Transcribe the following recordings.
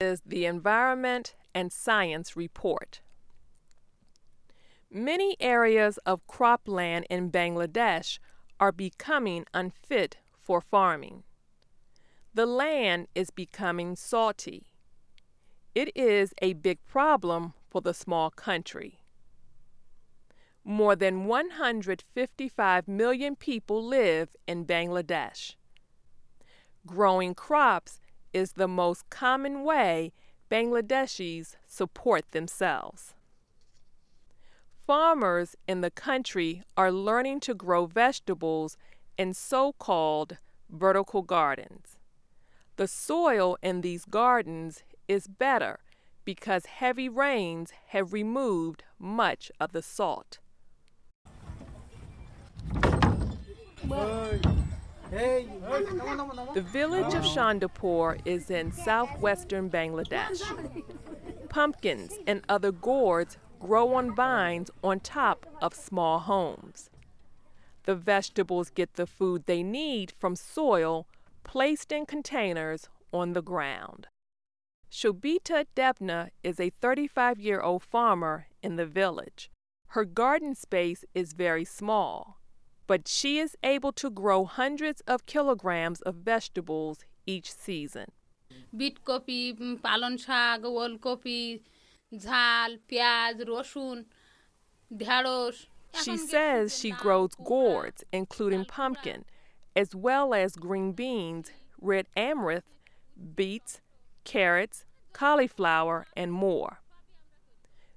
is the Environment and Science Report. Many areas of cropland in Bangladesh are becoming unfit for farming. The land is becoming salty. It is a big problem for the small country. More than 155 million people live in Bangladesh. Growing crops is the most common way Bangladeshis support themselves. Farmers in the country are learning to grow vegetables in so called vertical gardens. The soil in these gardens is better because heavy rains have removed much of the salt. The village of Chandapur is in southwestern Bangladesh. Pumpkins and other gourds grow on vines on top of small homes. The vegetables get the food they need from soil placed in containers on the ground. Shobita Devna is a 35 year old farmer in the village. Her garden space is very small, but she is able to grow hundreds of kilograms of vegetables each season. Bit copy পালন শাক ওলকপি ঝাল পেঁয়াজ রসুন ঢেঁড়স She says she grows gourds, including pumpkin, as well as green beans, red amaranth, beets, carrots, cauliflower, and more.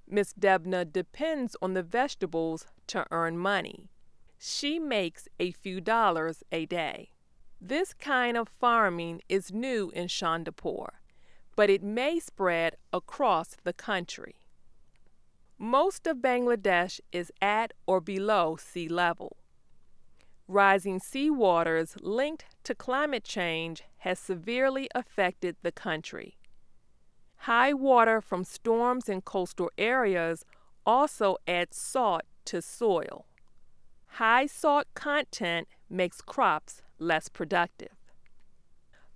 Miss Debna depends on the vegetables to earn money. She makes a few dollars a day. This kind of farming is new in Chandapur, but it may spread across the country. Most of Bangladesh is at or below sea level. Rising sea waters linked to climate change has severely affected the country. High water from storms in coastal areas also adds salt to soil. High salt content makes crops less productive.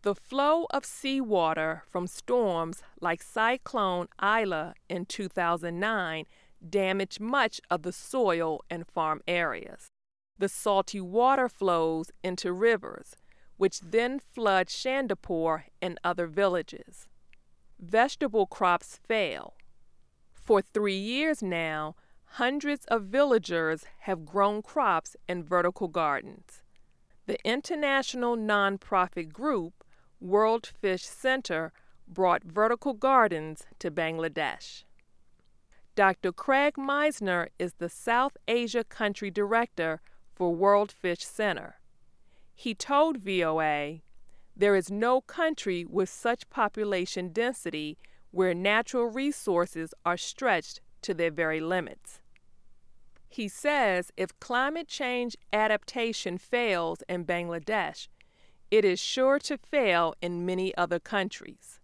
The flow of seawater from storms like Cyclone Aila in 2009 damaged much of the soil and farm areas. The salty water flows into rivers, which then flood Chandapur and other villages. Vegetable crops fail. For three years now, hundreds of villagers have grown crops in vertical gardens. The international nonprofit group World Fish Center brought vertical gardens to Bangladesh. Dr. Craig Meisner is the South Asia Country Director for World Fish Center. He told VOA, There is no country with such population density where natural resources are stretched to their very limits. He says if climate change adaptation fails in Bangladesh, it is sure to fail in many other countries.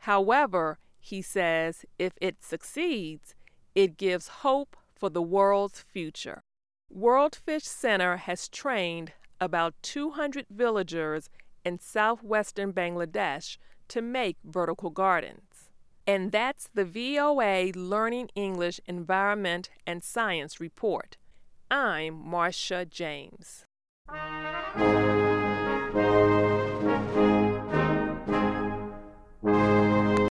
However, he says if it succeeds, it gives hope for the world's future. World Fish Center has trained about 200 villagers in southwestern Bangladesh to make vertical gardens. And that's the VOA Learning English Environment and Science Report. I'm Marcia James.